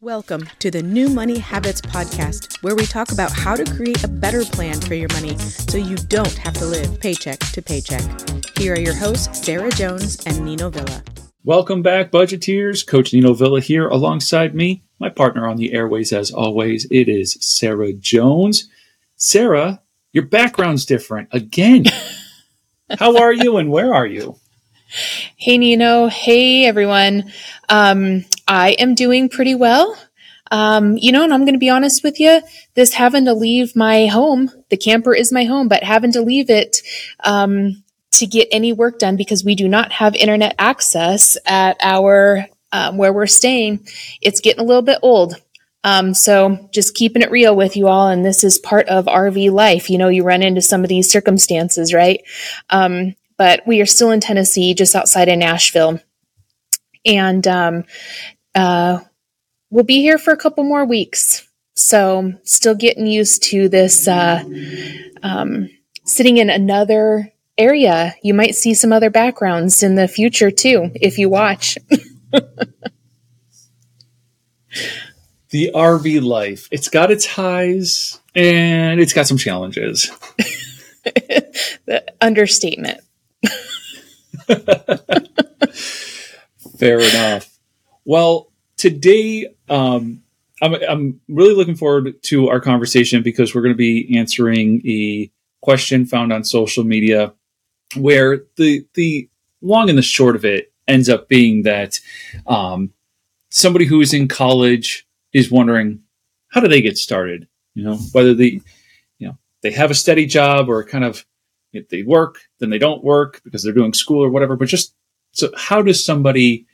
Welcome to the New Money Habits Podcast, where we talk about how to create a better plan for your money so you don't have to live paycheck to paycheck. Here are your hosts, Sarah Jones and Nino Villa. Welcome back, budgeteers. Coach Nino Villa here alongside me, my partner on the airways as always. It is Sarah Jones. Sarah, your background's different again. How are you and where are you? Hey, Nino. Hey, everyone. Um, I am doing pretty well. Um, you know, and I'm going to be honest with you, this having to leave my home, the camper is my home, but having to leave it, um, to get any work done because we do not have internet access at our, um, where we're staying. It's getting a little bit old. Um, so just keeping it real with you all. And this is part of RV life. You know, you run into some of these circumstances, right? Um, but we are still in Tennessee, just outside of Nashville. And um, uh, we'll be here for a couple more weeks. So, still getting used to this uh, um, sitting in another area. You might see some other backgrounds in the future too, if you watch. the RV life. It's got its highs and it's got some challenges. the understatement. Fair enough. Well, today, um, I'm, I'm really looking forward to our conversation because we're going to be answering a question found on social media where the, the long and the short of it ends up being that, um, somebody who is in college is wondering, how do they get started? You know, whether they, you know, they have a steady job or kind of if they work, then they don't work because they're doing school or whatever. But just so, how does somebody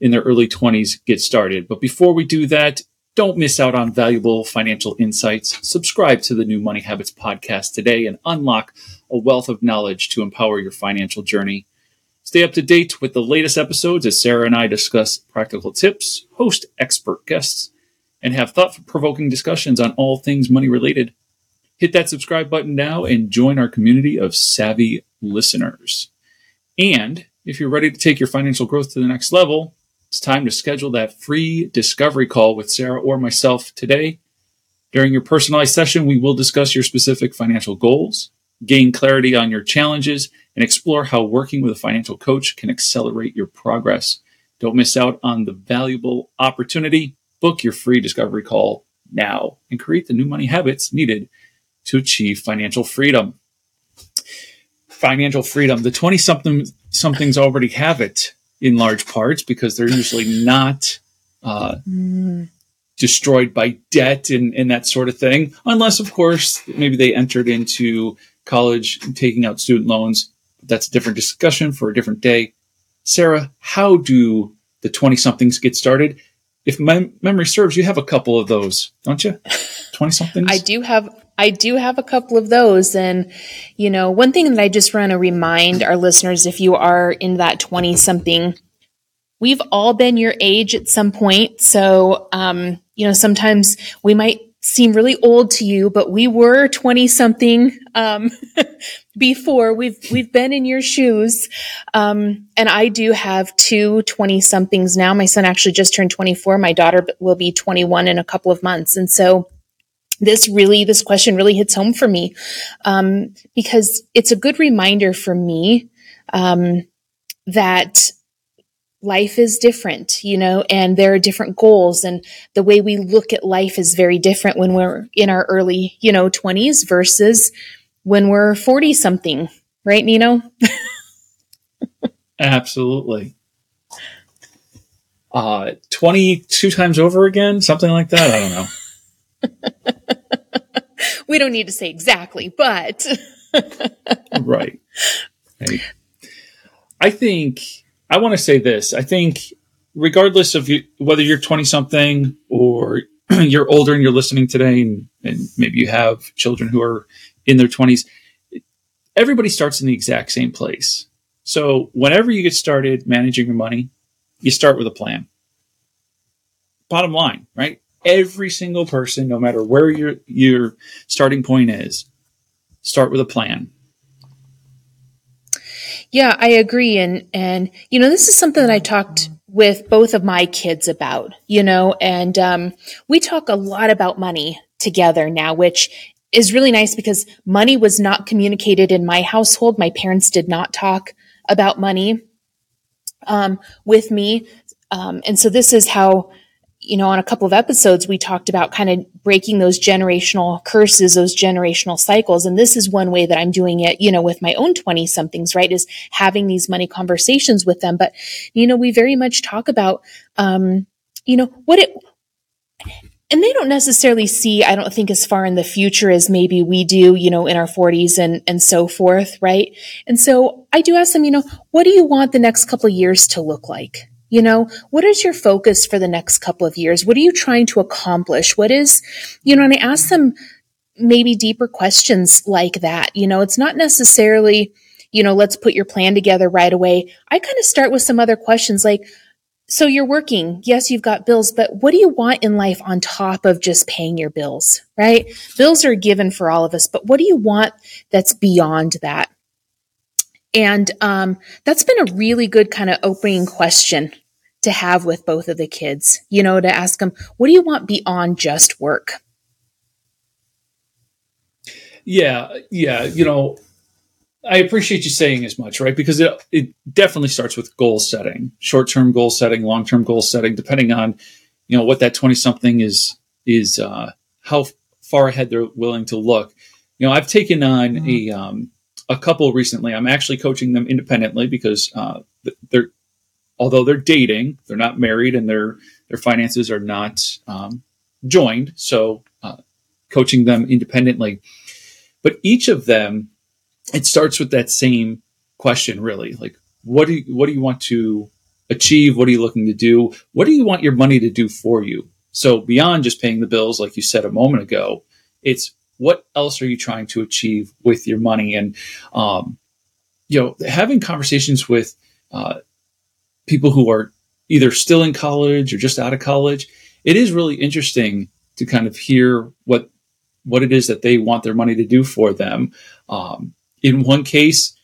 in their early 20s get started? But before we do that, don't miss out on valuable financial insights. Subscribe to the New Money Habits podcast today and unlock a wealth of knowledge to empower your financial journey. Stay up to date with the latest episodes as Sarah and I discuss practical tips, host expert guests, and have thought provoking discussions on all things money related. Hit that subscribe button now and join our community of savvy listeners. And if you're ready to take your financial growth to the next level, it's time to schedule that free discovery call with Sarah or myself today. During your personalized session, we will discuss your specific financial goals, gain clarity on your challenges, and explore how working with a financial coach can accelerate your progress. Don't miss out on the valuable opportunity. Book your free discovery call now and create the new money habits needed to achieve financial freedom. Financial freedom. The 20 something somethings already have it in large parts because they're usually not uh, mm. destroyed by debt and, and that sort of thing. Unless, of course, maybe they entered into college taking out student loans. That's a different discussion for a different day. Sarah, how do the 20 somethings get started? If my memory serves, you have a couple of those, don't you? 20 somethings? I do have I do have a couple of those. And, you know, one thing that I just want to remind our listeners if you are in that 20 something, we've all been your age at some point. So, um, you know, sometimes we might seem really old to you, but we were 20 something, um, before we've, we've been in your shoes. Um, and I do have two 20 somethings now. My son actually just turned 24. My daughter will be 21 in a couple of months. And so, this really, this question really hits home for me um, because it's a good reminder for me um, that life is different, you know, and there are different goals and the way we look at life is very different when we're in our early, you know, 20s versus when we're 40 something, right, Nino? Absolutely. Uh, 22 times over again, something like that. I don't know. we don't need to say exactly, but right. I think I want to say this. I think regardless of you, whether you're 20 something or you're older and you're listening today and, and maybe you have children who are in their 20s, everybody starts in the exact same place. So whenever you get started managing your money, you start with a plan. Bottom line, right? Every single person, no matter where your your starting point is, start with a plan. Yeah, I agree. And, and, you know, this is something that I talked with both of my kids about, you know, and, um, we talk a lot about money together now, which is really nice because money was not communicated in my household. My parents did not talk about money, um, with me. Um, and so this is how, you know, on a couple of episodes, we talked about kind of breaking those generational curses, those generational cycles. And this is one way that I'm doing it, you know, with my own 20 somethings, right? Is having these money conversations with them. But, you know, we very much talk about, um, you know, what it, and they don't necessarily see, I don't think as far in the future as maybe we do, you know, in our 40s and, and so forth, right? And so I do ask them, you know, what do you want the next couple of years to look like? You know, what is your focus for the next couple of years? What are you trying to accomplish? What is, you know, and I ask them maybe deeper questions like that. You know, it's not necessarily, you know, let's put your plan together right away. I kind of start with some other questions like, so you're working. Yes, you've got bills, but what do you want in life on top of just paying your bills, right? Bills are given for all of us, but what do you want that's beyond that? And um, that's been a really good kind of opening question to have with both of the kids, you know, to ask them, what do you want beyond just work? Yeah, yeah, you know, I appreciate you saying as much, right? Because it, it definitely starts with goal setting, short term goal setting, long term goal setting, depending on, you know, what that 20 something is, is, uh, how far ahead they're willing to look. You know, I've taken on mm-hmm. a, um, a couple recently. I'm actually coaching them independently because, uh, they're, although they're dating, they're not married and their, their finances are not, um, joined. So, uh, coaching them independently. But each of them, it starts with that same question, really. Like, what do you, what do you want to achieve? What are you looking to do? What do you want your money to do for you? So beyond just paying the bills, like you said a moment ago, it's what else are you trying to achieve with your money? And, um, you know, having conversations with, uh, people who are either still in college or just out of college, it is really interesting to kind of hear what, what it is that they want their money to do for them. Um, in one case,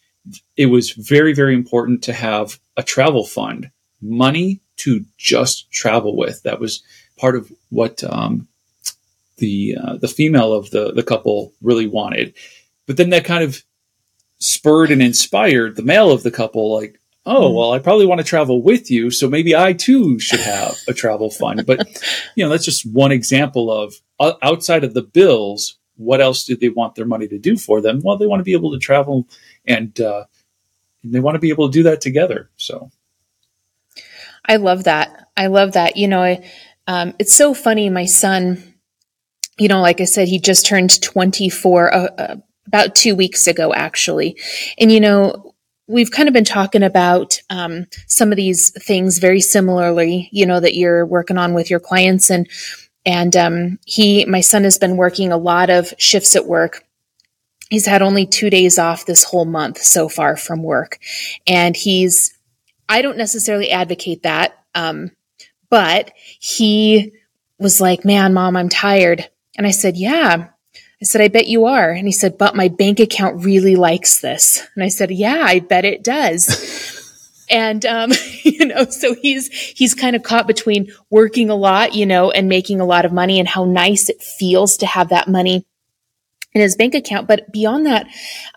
it was very, very important to have a travel fund, money to just travel with. That was part of what um, the uh, the female of the the couple really wanted. But then that kind of spurred and inspired the male of the couple, like, oh, well, I probably want to travel with you, so maybe I too should have a travel fund. But you know, that's just one example of uh, outside of the bills, what else do they want their money to do for them? Well, they want to be able to travel and, uh, they want to be able to do that together. So I love that. I love that. You know, I, um, it's so funny. My son, you know, like I said, he just turned 24 uh, uh, about two weeks ago, actually. And, you know, we've kind of been talking about um, some of these things very similarly, you know, that you're working on with your clients. And, and um, he, my son, has been working a lot of shifts at work. He's had only two days off this whole month so far from work, and he's. I don't necessarily advocate that, um, but he was like, "Man, mom, I'm tired," and I said, "Yeah." I said, I bet you are. And he said, but my bank account really likes this. And I said, yeah, I bet it does. and um, you know so he's he's kind of caught between working a lot you know and making a lot of money and how nice it feels to have that money in his bank account but beyond that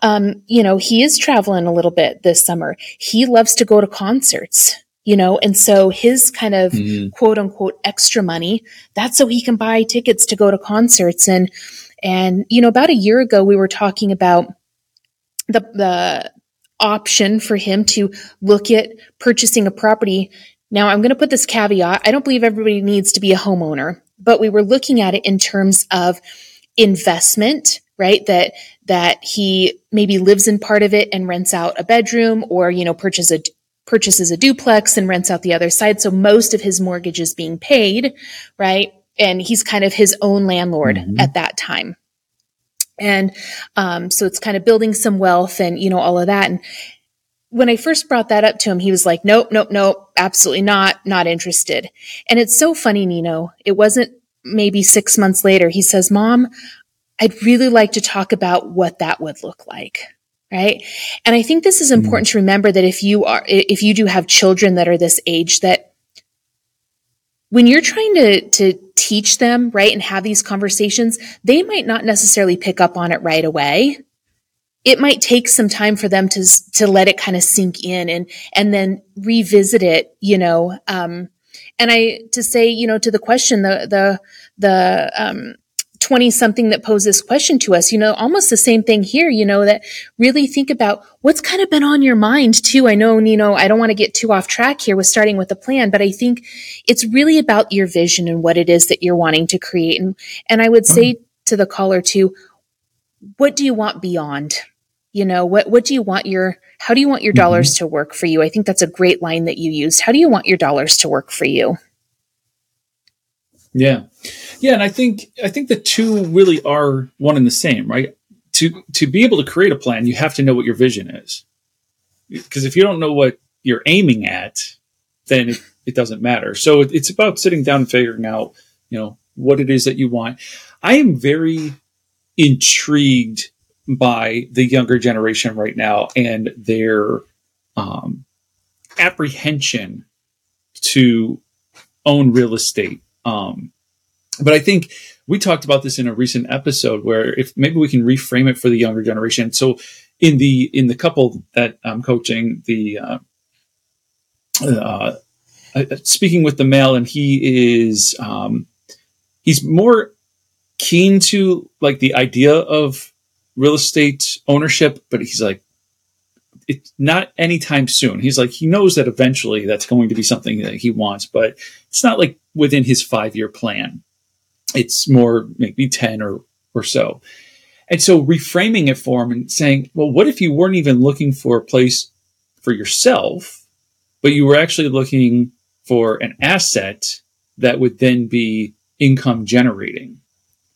um, you know he is traveling a little bit this summer he loves to go to concerts you know and so his kind of mm-hmm. quote unquote extra money that's so he can buy tickets to go to concerts and and you know about a year ago we were talking about the the option for him to look at purchasing a property. Now, I'm going to put this caveat. I don't believe everybody needs to be a homeowner, but we were looking at it in terms of investment, right? That, that he maybe lives in part of it and rents out a bedroom or, you know, purchase a, purchases a duplex and rents out the other side. So most of his mortgage is being paid, right? And he's kind of his own landlord mm-hmm. at that time. And um, so it's kind of building some wealth and, you know, all of that. And when I first brought that up to him, he was like, nope, nope, nope, absolutely not, not interested. And it's so funny, Nino. It wasn't maybe six months later. He says, Mom, I'd really like to talk about what that would look like. right and i think this is important mm. to remember that if you are if you do have children that are this age that when you're trying to to teach them right and have these conversations they might not necessarily pick up on it right away. It might take some time for them to to let it kind of sink in and and then revisit it you know um and i to say you know to the question the the the um 20 something that posed this question to us, you know, almost the same thing here, you know, that really think about what's kind of been on your mind too. I know, you know, I don't want to get too off track here with starting with the plan, but I think it's really about your vision and what it is that you're wanting to create. And, and I would say to the caller too, what do you want beyond? You know, what, what do you want your, how do you want your mm-hmm. dollars to work for you? I think that's a great line that you used. How do you want your dollars to work for you? Yeah. Yeah, and I think I think the two really are one and the same, right? To to be able to create a plan, you have to know what your vision is. Because if you don't know what you're aiming at, then it, it doesn't matter. So it, it's about sitting down and figuring out, you know, what it is that you want. I am very intrigued by the younger generation right now and their um, apprehension to own real estate um, but I think we talked about this in a recent episode where if maybe we can reframe it for the younger generation. So in the in the couple that I'm coaching, the uh, uh, uh, speaking with the male, and he is um, he's more keen to like the idea of real estate ownership, but he's like it's not anytime soon. He's like he knows that eventually that's going to be something that he wants, but it's not like within his five year plan. It's more maybe 10 or, or so. And so reframing it for him and saying, well, what if you weren't even looking for a place for yourself, but you were actually looking for an asset that would then be income generating,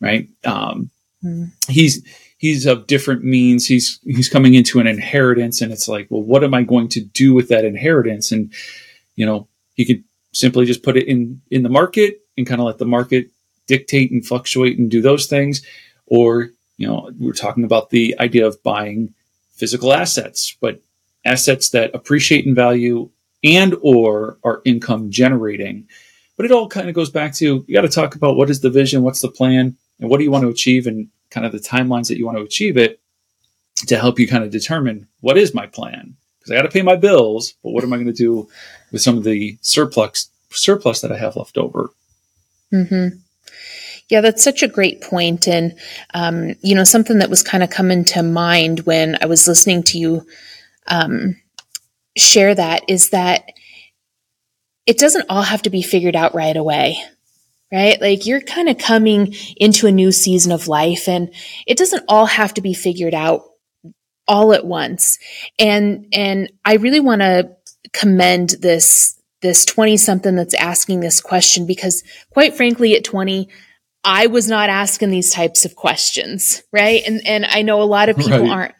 right? Um, mm. He's, he's of different means. He's, he's coming into an inheritance and it's like, well, what am I going to do with that inheritance? And, you know, he could simply just put it in in the market and kind of let the market dictate and fluctuate and do those things. Or you know we are talking about the idea of buying physical assets but assets that appreciate in value and or are income generating. But it all kind of goes back to you got to talk about what is the vision what's the plan and what do you want to achieve and kind of the timelines that you want to achieve it to help you kind of determine what is my plan? Because I got to pay my bills, but what am I going to do with some of the surplus surplus that I have left over? Mm-hmm. Yeah, that's such a great point, and um, you know something that was kind of coming to mind when I was listening to you um, share that is that it doesn't all have to be figured out right away right? Like you're kind of coming into a new season of life and it doesn't all have to be figured out all at once. And, and I really want to commend this, this 20 something that's asking this question because quite frankly, at 20, I was not asking these types of questions, right? And, and I know a lot of people right. aren't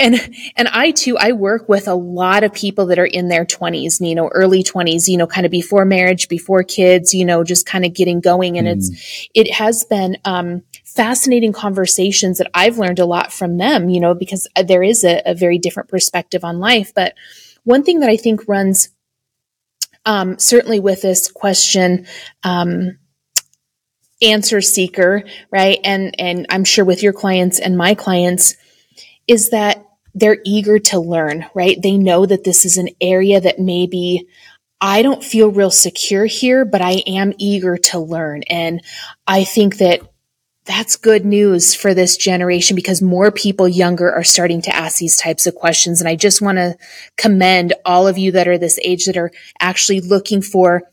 and and I too I work with a lot of people that are in their 20s, you know, early 20s, you know, kind of before marriage, before kids, you know, just kind of getting going and mm. it's it has been um, fascinating conversations that I've learned a lot from them, you know, because there is a, a very different perspective on life, but one thing that I think runs um, certainly with this question um, answer seeker, right? And and I'm sure with your clients and my clients is that they're eager to learn, right? They know that this is an area that maybe I don't feel real secure here, but I am eager to learn. And I think that that's good news for this generation because more people younger are starting to ask these types of questions. And I just want to commend all of you that are this age that are actually looking for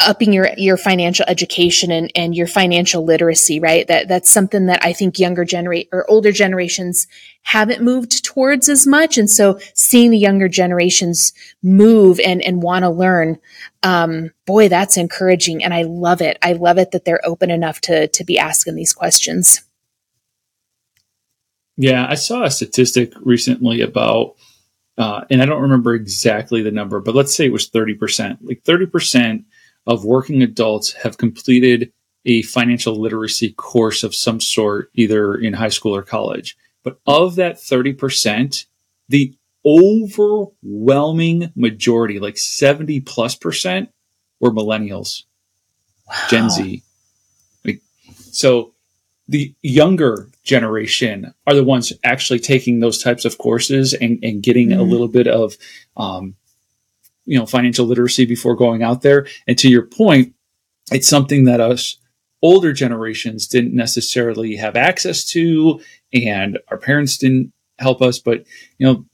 upping your your financial education and and your financial literacy right? That that's something that i think younger generate or older generations haven't moved towards as much. And so seeing the younger generations move and and want to learn um, boy that's encouraging. And i love it. I love it that they're open enough to to be asking these questions. Yeah i saw a statistic recently about uh, and i don't remember exactly the number but let's say it was 30% like 30% of working adults have completed a financial literacy course of some sort, either in high school or college. But of that 30%, the overwhelming majority, like 70 plus percent, were millennials, wow. Gen Z. Like, so the younger generation are the ones actually taking those types of courses and, and getting mm-hmm. a little bit of, um, you know, financial literacy before going out there. And to your point, it's something that us older generations didn't necessarily have access to, and our parents didn't help us. But you know,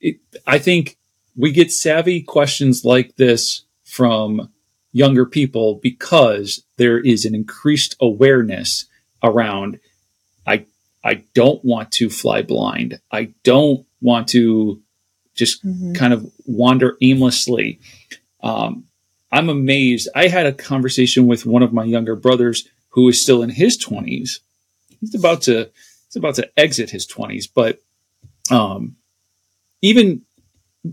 it, I think we get savvy questions like this from younger people because there is an increased awareness around I I don't want to fly blind. I don't want to just mm-hmm. kind of wander aimlessly. Um, I'm amazed. I had a conversation with one of my younger brothers who is still in his 20s. He's about to he's about to exit his 20s, but um, even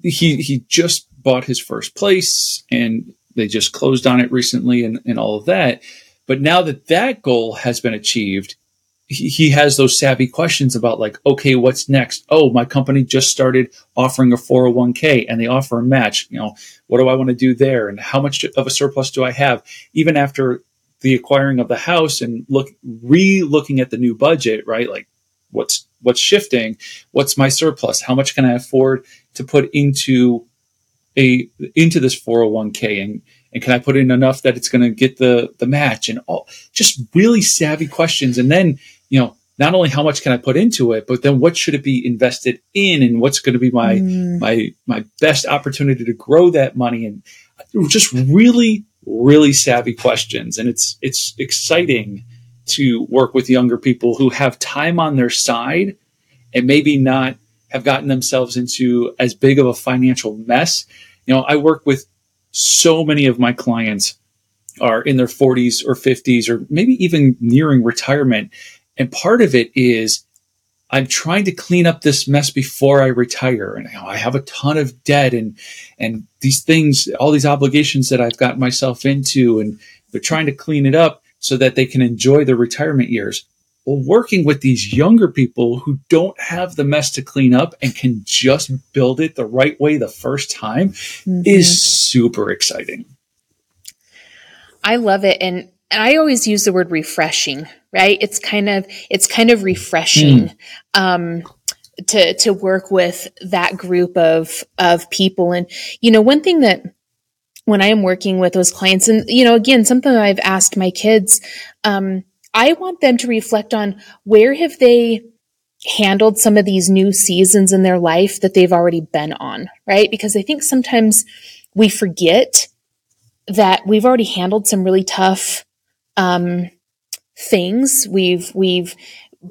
he he just bought his first place and they just closed on it recently and, and all of that. But now that that goal has been achieved, he has those savvy questions about like, okay, what's next? Oh, my company just started offering a 401k and they offer a match. You know, what do I want to do there? And how much of a surplus do I have? Even after the acquiring of the house and look, re looking at the new budget, right? Like what's, what's shifting? What's my surplus? How much can I afford to put into a, into this 401k? And, and can I put in enough that it's going to get the the match and all just really savvy questions and then you know not only how much can I put into it but then what should it be invested in and what's going to be my mm. my my best opportunity to grow that money and just really really savvy questions and it's it's exciting to work with younger people who have time on their side and maybe not have gotten themselves into as big of a financial mess you know I work with so many of my clients are in their 40s or 50s or maybe even nearing retirement. And part of it is I'm trying to clean up this mess before I retire. And you know, I have a ton of debt and, and these things, all these obligations that I've gotten myself into and they're trying to clean it up so that they can enjoy their retirement years. Well, working with these younger people who don't have the mess to clean up and can just build it the right way the first time mm-hmm. is super exciting. I love it. And, and I always use the word refreshing, right? It's kind of, it's kind of refreshing. Mm. Um, to to work with that group of of people and you know one thing that when I am working with those clients and you know again something that I've asked my kids um, I want them to reflect on where have they handled some of these new seasons in their life that they've already been on, right? Because I think sometimes we forget that we've already handled some really tough um, things. We've we've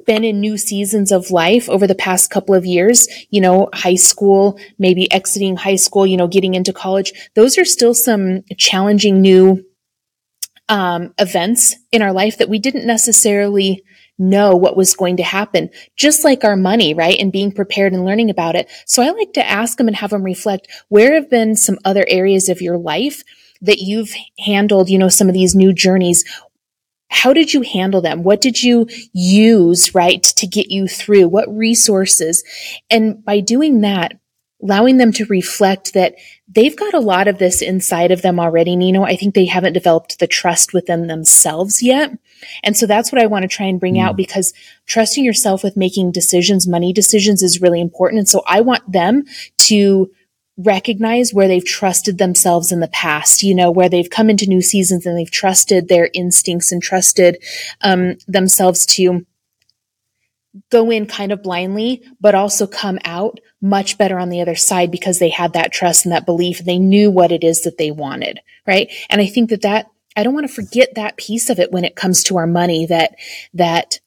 been in new seasons of life over the past couple of years, you know, high school, maybe exiting high school, you know, getting into college. Those are still some challenging new um, events in our life that we didn't necessarily know what was going to happen, just like our money, right? And being prepared and learning about it. So I like to ask them and have them reflect where have been some other areas of your life that you've handled, you know, some of these new journeys. How did you handle them? What did you use, right, to get you through? What resources? And by doing that, allowing them to reflect that they've got a lot of this inside of them already, Nino. I think they haven't developed the trust within themselves yet. And so that's what I want to try and bring mm. out because trusting yourself with making decisions, money decisions is really important. And so I want them to recognize where they've trusted themselves in the past, you know, where they've come into new seasons and they've trusted their instincts and trusted um, themselves to go in kind of blindly, but also come out much better on the other side because they had that trust and that belief. And They knew what it is that they wanted. Right. And I think that that, I don't want to forget that piece of it when it comes to our money that, that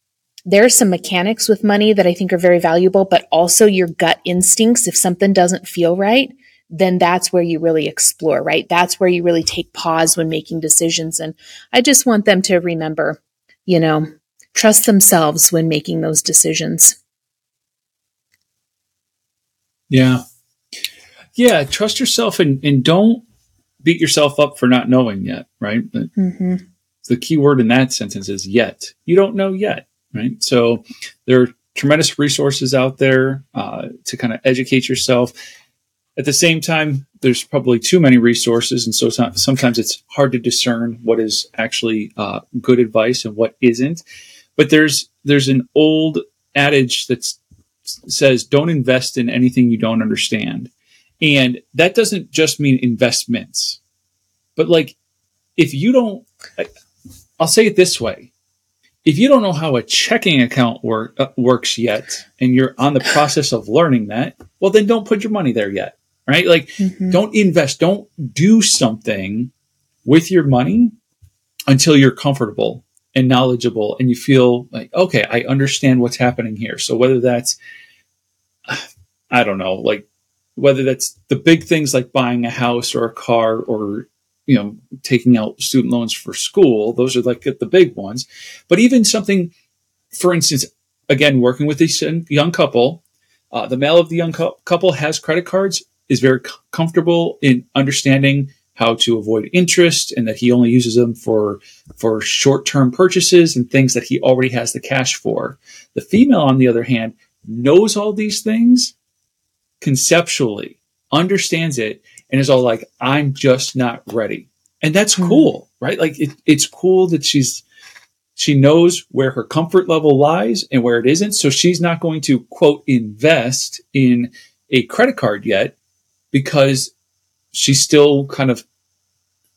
there are some mechanics with money that I think are very valuable, but also your gut instincts. If something doesn't feel right, then that's where you really explore, right? That's where you really take pause when making decisions. And I just want them to remember, you know, trust themselves when making those decisions. Yeah. Yeah. Trust yourself and, and don't beat yourself up for not knowing yet, right? Mm-hmm. The key word in that sentence is yet. You don't know yet, right? So there are tremendous resources out there uh, to kind of educate yourself. At the same time, there's probably too many resources, and so sometimes it's hard to discern what is actually uh, good advice and what isn't. But there's there's an old adage that says, "Don't invest in anything you don't understand," and that doesn't just mean investments, but like if you don't, I'll say it this way: if you don't know how a checking account work, uh, works yet, and you're on the process of learning that, well, then don't put your money there yet right? Like, mm-hmm. don't invest, don't do something with your money until you're comfortable and knowledgeable and you feel like, okay, I understand what's happening here. So whether that's, I don't know, like whether that's the big things like buying a house or a car or, you know, taking out student loans for school, those are like the big ones. But even something, for instance, again, working with this young couple, uh, the male of the young couple has credit cards is very comfortable in understanding how to avoid interest and that he only uses them for for short-term purchases and things that he already has the cash for. The female on the other hand knows all these things conceptually, understands it and is all like I'm just not ready. And that's mm-hmm. cool, right? Like it, it's cool that she's she knows where her comfort level lies and where it isn't. So she's not going to quote invest in a credit card yet because she's still kind of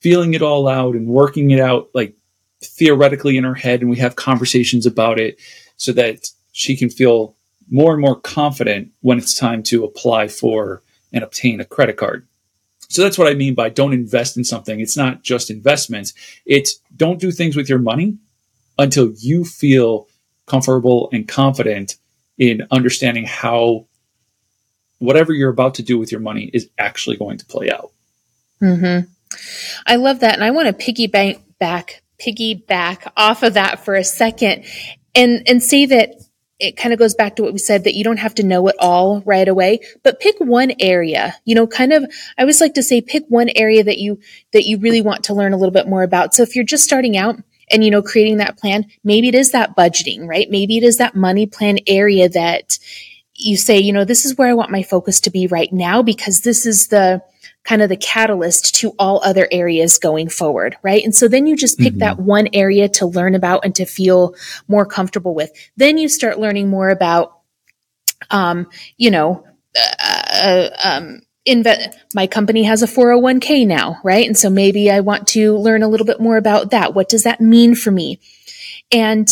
feeling it all out and working it out like theoretically in her head and we have conversations about it so that she can feel more and more confident when it's time to apply for and obtain a credit card. So that's what I mean by don't invest in something. It's not just investments. It's don't do things with your money until you feel comfortable and confident in understanding how whatever you're about to do with your money is actually going to play out. Mm-hmm. I love that. And I want to piggyback back, piggyback off of that for a second and, and say that it kind of goes back to what we said that you don't have to know it all right away, but pick one area, you know, kind of, I always like to say pick one area that you, that you really want to learn a little bit more about. So if you're just starting out, and you know creating that plan maybe it is that budgeting right maybe it is that money plan area that you say, you know, this is where I want my focus to be right now because this is the kind of the catalyst to all other areas going forward, right? And so then you just pick mm-hmm. that one area to learn about and to feel more comfortable with. Then you start learning more about, um, you know, uh, uh um, Inve- my company has a 401k now, right? And so maybe I want to learn a little bit more about that. What does that mean for me? And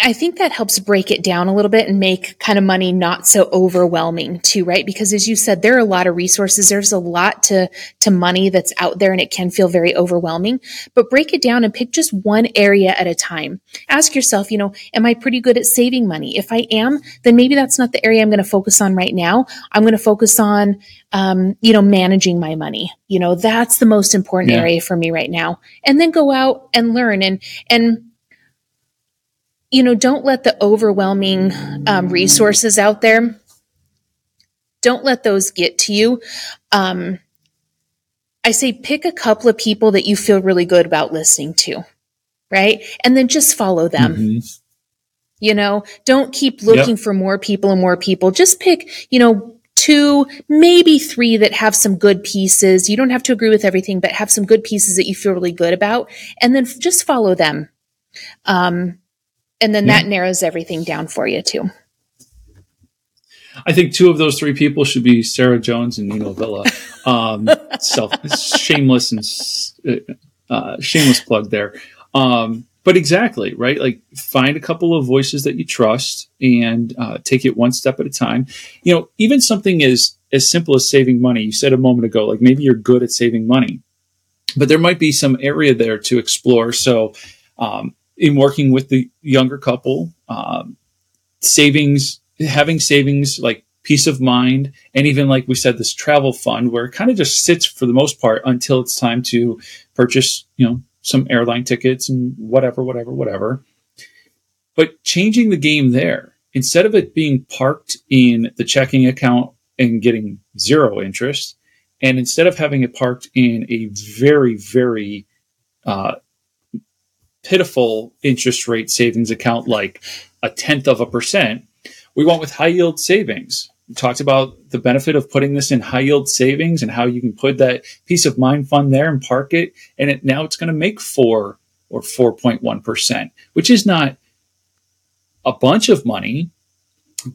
I think that helps break it down a little bit and make kind of money not so overwhelming too, right? Because as you said, there are a lot of resources. There's a lot to, to money that's out there and it can feel very overwhelming, but break it down and pick just one area at a time. Ask yourself, you know, am I pretty good at saving money? If I am, then maybe that's not the area I'm going to focus on right now. I'm going to focus on, um, you know, managing my money. You know, that's the most important yeah. area for me right now. And then go out and learn and, and, you know, don't let the overwhelming um, resources out there, don't let those get to you. Um, I say pick a couple of people that you feel really good about listening to, right? And then just follow them. Mm-hmm. You know, don't keep looking yep. for more people and more people. Just pick, you know, two, maybe three that have some good pieces. You don't have to agree with everything, but have some good pieces that you feel really good about. And then just follow them. Um, and then yeah. that narrows everything down for you too. I think two of those three people should be Sarah Jones and Nino Villa. Um, self shameless and uh, shameless plug there. Um, but exactly right. Like find a couple of voices that you trust and uh, take it one step at a time. You know, even something as as simple as saving money. You said a moment ago, like maybe you're good at saving money, but there might be some area there to explore. So um, in working with the younger couple, um, savings, having savings like peace of mind, and even like we said, this travel fund where it kind of just sits for the most part until it's time to purchase, you know, some airline tickets and whatever, whatever, whatever. But changing the game there, instead of it being parked in the checking account and getting zero interest, and instead of having it parked in a very, very uh, pitiful interest rate savings account like a tenth of a percent. We went with high yield savings. We talked about the benefit of putting this in high yield savings and how you can put that peace of mind fund there and park it. And it, now it's going to make four or 4.1%, which is not a bunch of money,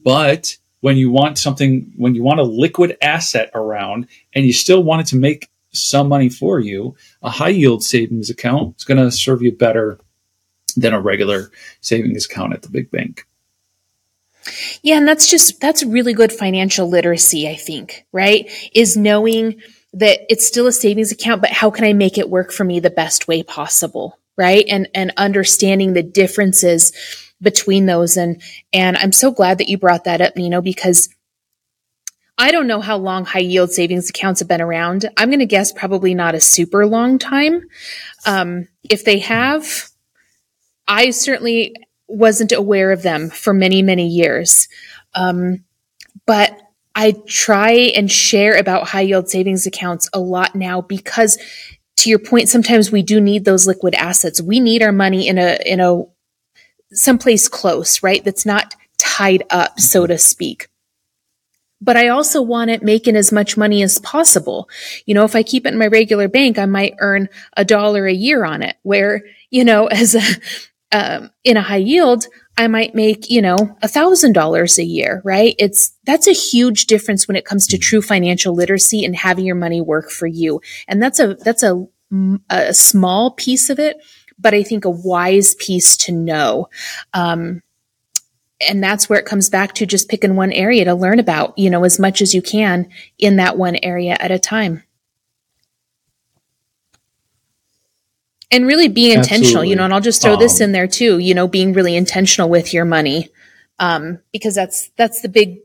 but when you want something, when you want a liquid asset around and you still want it to make some money for you, a high yield savings account is going to serve you better than a regular savings account at the big bank. Yeah, and that's just that's really good financial literacy, I think, right? Is knowing that it's still a savings account, but how can I make it work for me the best way possible, right? And and understanding the differences between those and and I'm so glad that you brought that up, Nino, because I don't know how long high yield savings accounts have been around. I'm going to guess probably not a super long time. Um, if they have, I certainly wasn't aware of them for many, many years. Um, but I try and share about high yield savings accounts a lot now because to your point, sometimes we do need those liquid assets. We need our money in a, in a, someplace close, right? That's not tied up, so to speak. But I also want it making as much money as possible. You know, if I keep it in my regular bank, I might earn a dollar a year on it. Where, you know, as a, um, in a high yield, I might make, you know, a thousand dollars a year, right? It's, that's a huge difference when it comes to true financial literacy and having your money work for you. And that's a, that's a, a small piece of it, but I think a wise piece to know. Um, and that's where it comes back to just picking one area to learn about, you know, as much as you can in that one area at a time. And really be intentional Absolutely. you know and i'll just throw um, this in there too you know being really intentional with your money um, because that's that's the big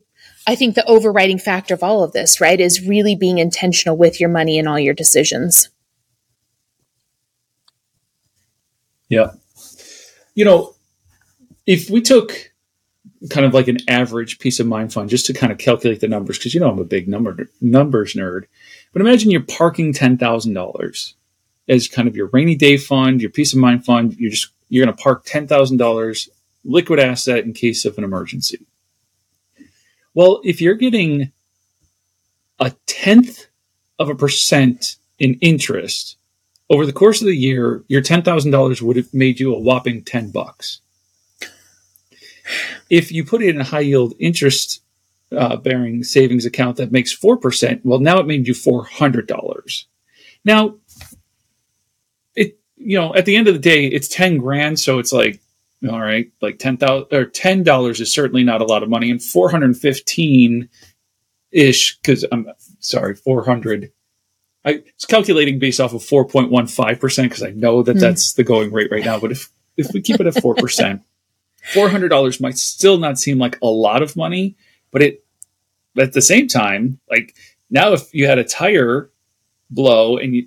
i think the overriding factor of all of this right is really being intentional with your money and all your decisions. Yeah. You know if we took kind of like an average peace of mind fund just to kind of calculate the numbers because you know i'm a big number numbers nerd but imagine you're parking $10000 as kind of your rainy day fund, your peace of mind fund. You're just you're going to park ten thousand dollars liquid asset in case of an emergency. Well, if you're getting a tenth of a percent in interest over the course of the year, your ten thousand dollars would have made you a whopping ten bucks. If you put it in a high yield interest uh, bearing savings account that makes four percent, well, now it made you four hundred dollars. Now, you know, at the end of the day, it's 10 grand. So it's like, all right, like 10,000 or $10 is certainly not a lot of money. And 415 ish, because I'm sorry, 400. I was calculating based off of 4.15% because I know that mm. that's the going rate right now. But if, if we keep it at 4%, $400 might still not seem like a lot of money, but it, at the same time, like now if you had a tire blow and you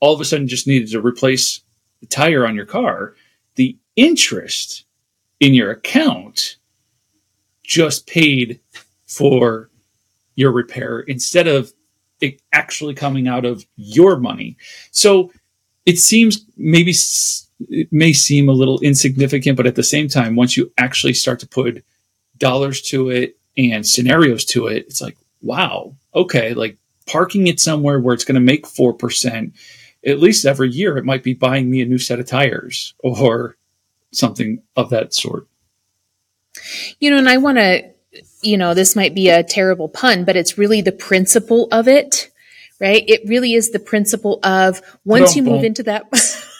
all of a sudden just needed to replace the tire on your car, the interest in your account just paid for your repair instead of it actually coming out of your money. So it seems maybe it may seem a little insignificant, but at the same time, once you actually start to put dollars to it and scenarios to it, it's like, wow, okay, like parking it somewhere where it's going to make 4% at least every year it might be buying me a new set of tires or something of that sort. You know, and I want to, you know, this might be a terrible pun, but it's really the principle of it, right? It really is the principle of once you move into that.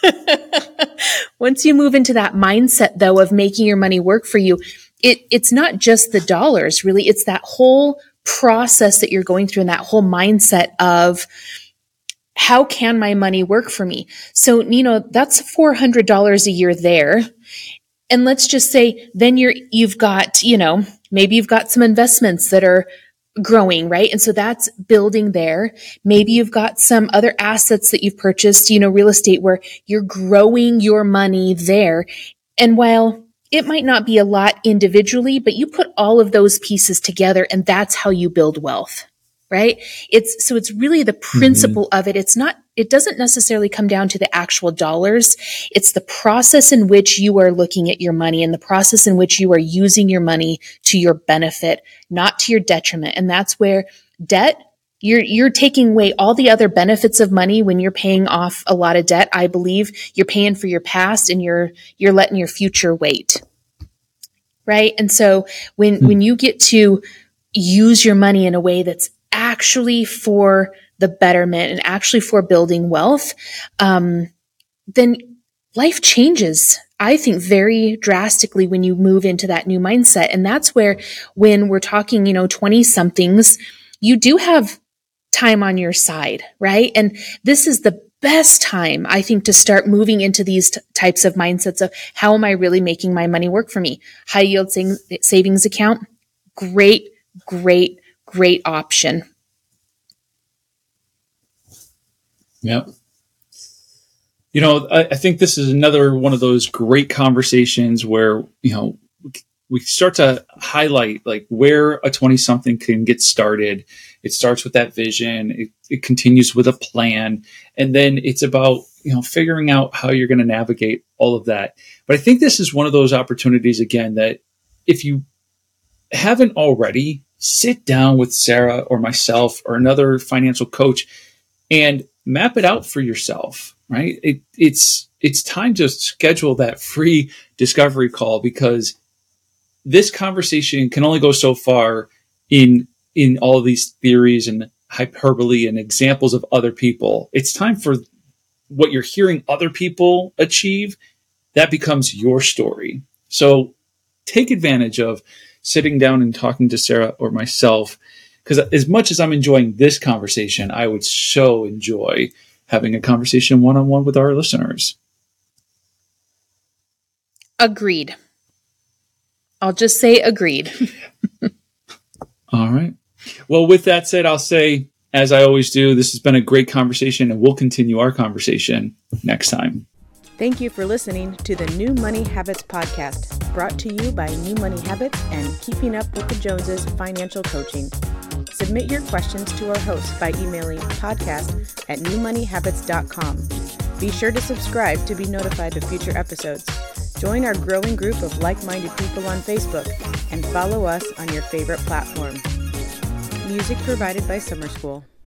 once you move into that mindset though of making your money work for you, it, it's not just the dollars really. It's that whole process that you're going through and that whole mindset of, how can my money work for me? So, know, that's $400 a year there. And let's just say then you're, you've got, you know, maybe you've got some investments that are growing, right? And so that's building there. Maybe you've got some other assets that you've purchased, you know, real estate where you're growing your money there. And while it might not be a lot individually, but you put all of those pieces together and that's how you build wealth right? It's so it's really the mm-hmm. principle mm-hmm. of it. It's not it doesn't necessarily come down to the actual dollars. It's the process in which you are looking at your money and the process in which you are using your money to your benefit, not to your detriment. And that's where debt you're you're taking away all the other benefits of money when you're paying off a lot of debt. I believe you're paying for your past and you're you're letting your future wait. Right? And so when hmm. when you get to use your money in a way that's actually for the betterment and actually for building wealth, um, then life changes. I think very drastically when you move into that new mindset. And that's where when we're talking, you know, 20 somethings, you do have time on your side, right? And this is the best time, I think, to start moving into these t- types of mindsets of how am I really making my money work for me? High yield savings account, great, great, great option. Yep. You know, I, I think this is another one of those great conversations where, you know, we start to highlight like where a 20 something can get started. It starts with that vision. It, it continues with a plan. And then it's about, you know, figuring out how you're going to navigate all of that. But I think this is one of those opportunities again that if you haven't already, sit down with Sarah or myself or another financial coach and map it out for yourself, right? It, it's, it's time to schedule that free discovery call because this conversation can only go so far in in all these theories and hyperbole and examples of other people. It's time for what you're hearing other people achieve. That becomes your story. So take advantage of sitting down and talking to Sarah or myself. Because as much as I'm enjoying this conversation, I would so enjoy having a conversation one on one with our listeners. Agreed. I'll just say agreed. All right. Well, with that said, I'll say, as I always do, this has been a great conversation, and we'll continue our conversation next time. Thank you for listening to the New Money Habits Podcast, brought to you by New Money Habits and Keeping Up with the Joneses Financial Coaching. Submit your questions to our host by emailing podcast at newmoneyhabits.com. Be sure to subscribe to be notified of future episodes. Join our growing group of like minded people on Facebook and follow us on your favorite platform. Music provided by Summer School.